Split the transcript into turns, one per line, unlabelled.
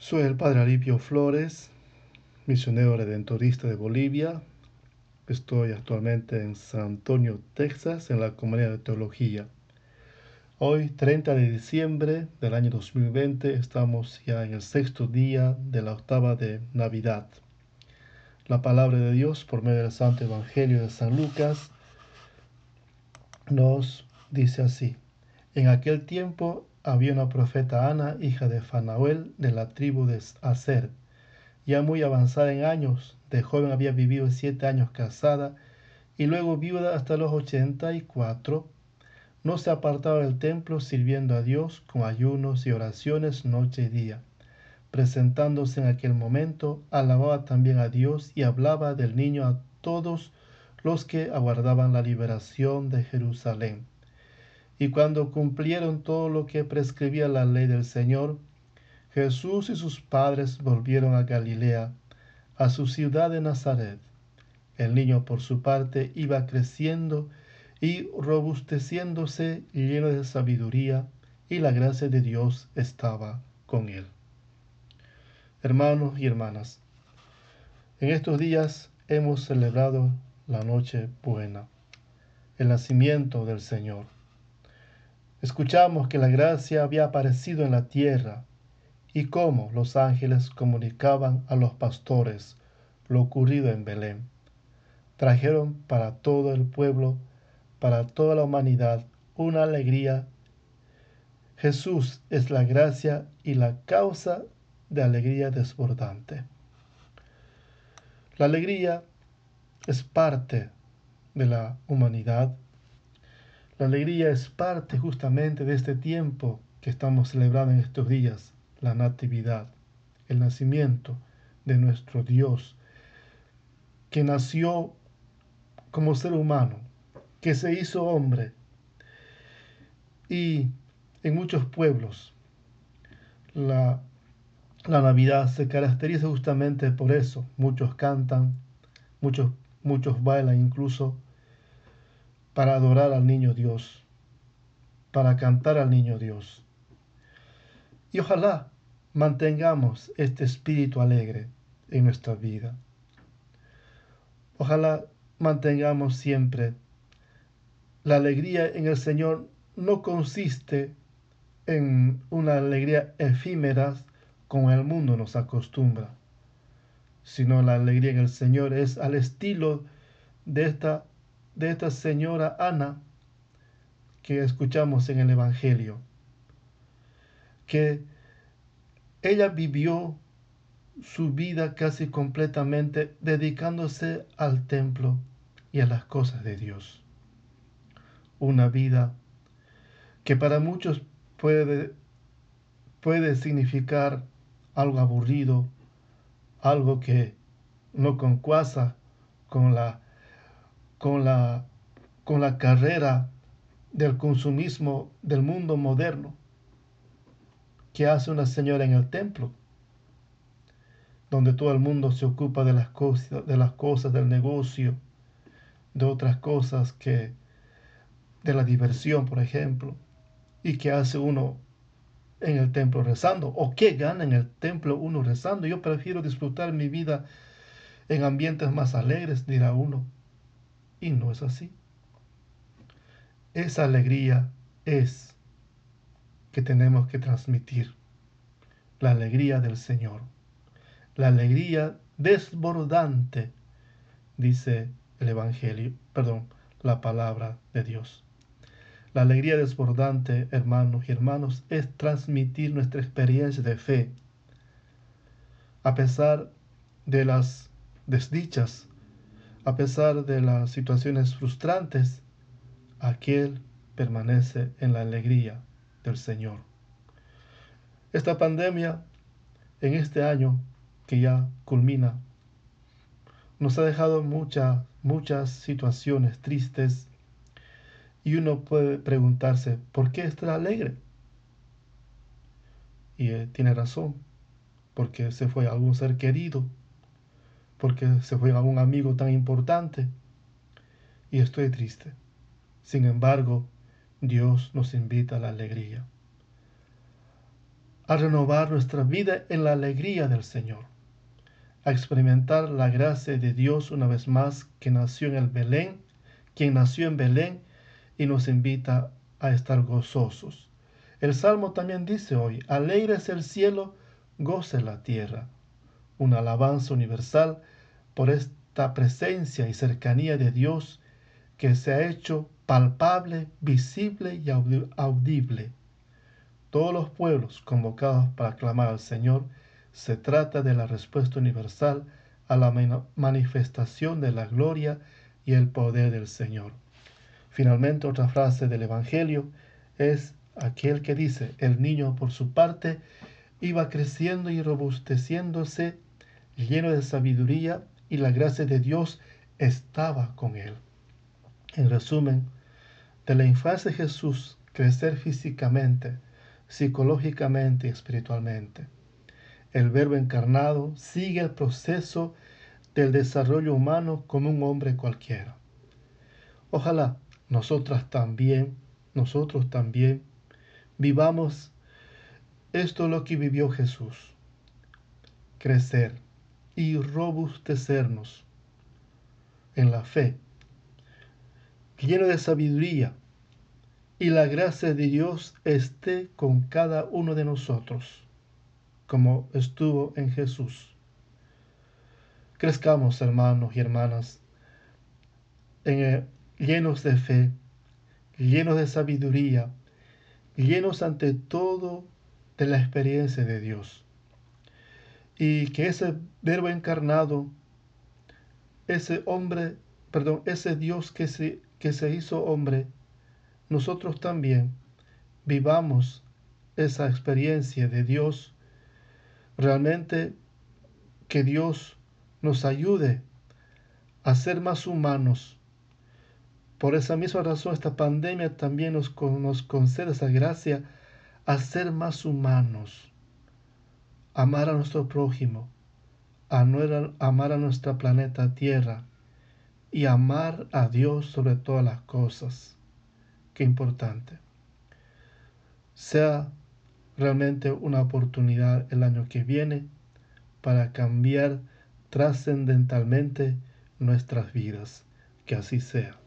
Soy el Padre Alipio Flores, misionero redentorista de Bolivia. Estoy actualmente en San Antonio, Texas, en la comunidad de teología. Hoy, 30 de diciembre del año 2020, estamos ya en el sexto día de la octava de Navidad. La palabra de Dios por medio del Santo Evangelio de San Lucas nos dice así. En aquel tiempo había una profeta Ana, hija de Fanahuel, de la tribu de Aser, ya muy avanzada en años, de joven había vivido siete años casada, y luego viuda hasta los ochenta y cuatro, no se apartaba del templo sirviendo a Dios con ayunos y oraciones noche y día. Presentándose en aquel momento, alababa también a Dios y hablaba del niño a todos los que aguardaban la liberación de Jerusalén. Y cuando cumplieron todo lo que prescribía la ley del Señor, Jesús y sus padres volvieron a Galilea, a su ciudad de Nazaret. El niño por su parte iba creciendo y robusteciéndose lleno de sabiduría, y la gracia de Dios estaba con él. Hermanos y hermanas, en estos días hemos celebrado la noche buena, el nacimiento del Señor. Escuchamos que la gracia había aparecido en la tierra y cómo los ángeles comunicaban a los pastores lo ocurrido en Belén. Trajeron para todo el pueblo para toda la humanidad una alegría. Jesús es la gracia y la causa de alegría desbordante. La alegría es parte de la humanidad. La alegría es parte justamente de este tiempo que estamos celebrando en estos días, la natividad, el nacimiento de nuestro Dios, que nació como ser humano que se hizo hombre. Y en muchos pueblos la, la Navidad se caracteriza justamente por eso. Muchos cantan, muchos, muchos bailan incluso para adorar al niño Dios, para cantar al niño Dios. Y ojalá mantengamos este espíritu alegre en nuestra vida. Ojalá mantengamos siempre la alegría en el Señor no consiste en una alegría efímera como el mundo nos acostumbra, sino la alegría en el Señor es al estilo de esta, de esta señora Ana que escuchamos en el Evangelio, que ella vivió su vida casi completamente dedicándose al templo y a las cosas de Dios. Una vida que para muchos puede, puede significar algo aburrido, algo que no concuasa con la, con la, con la carrera del consumismo del mundo moderno que hace una señora en el templo, donde todo el mundo se ocupa de las cosas, de las cosas del negocio, de otras cosas que de la diversión, por ejemplo, y qué hace uno en el templo rezando, o qué gana en el templo uno rezando. Yo prefiero disfrutar mi vida en ambientes más alegres, dirá uno. Y no es así. Esa alegría es que tenemos que transmitir. La alegría del Señor. La alegría desbordante, dice el Evangelio, perdón, la palabra de Dios. La alegría desbordante, hermanos y hermanos, es transmitir nuestra experiencia de fe. A pesar de las desdichas, a pesar de las situaciones frustrantes, aquel permanece en la alegría del Señor. Esta pandemia, en este año que ya culmina, nos ha dejado muchas, muchas situaciones tristes, y uno puede preguntarse, ¿por qué está alegre? Y eh, tiene razón, porque se fue algún ser querido, porque se fue algún amigo tan importante, y estoy triste. Sin embargo, Dios nos invita a la alegría. a renovar nuestra vida en la alegría del Señor, a experimentar la gracia de Dios una vez más que nació en el Belén, quien nació en Belén y nos invita a estar gozosos. El Salmo también dice hoy, alegre el cielo, goce la tierra. Una alabanza universal por esta presencia y cercanía de Dios que se ha hecho palpable, visible y audible. Todos los pueblos convocados para clamar al Señor, se trata de la respuesta universal a la manifestación de la gloria y el poder del Señor. Finalmente, otra frase del Evangelio es aquel que dice, el niño por su parte iba creciendo y robusteciéndose, lleno de sabiduría, y la gracia de Dios estaba con él. En resumen, de la infancia de Jesús, crecer físicamente, psicológicamente y espiritualmente. El verbo encarnado sigue el proceso del desarrollo humano como un hombre cualquiera. Ojalá nosotras también, nosotros también, vivamos esto lo que vivió Jesús. Crecer y robustecernos en la fe, lleno de sabiduría, y la gracia de Dios esté con cada uno de nosotros, como estuvo en Jesús. Crezcamos, hermanos y hermanas, en, llenos de fe, llenos de sabiduría, llenos ante todo de la experiencia de Dios. Y que ese verbo encarnado, ese hombre, perdón, ese Dios que se, que se hizo hombre, nosotros también vivamos esa experiencia de Dios, realmente que Dios nos ayude a ser más humanos, por esa misma razón, esta pandemia también nos, nos concede esa gracia a ser más humanos, amar a nuestro prójimo, amar a nuestra planeta Tierra y amar a Dios sobre todas las cosas. Qué importante. Sea realmente una oportunidad el año que viene para cambiar trascendentalmente nuestras vidas. Que así sea.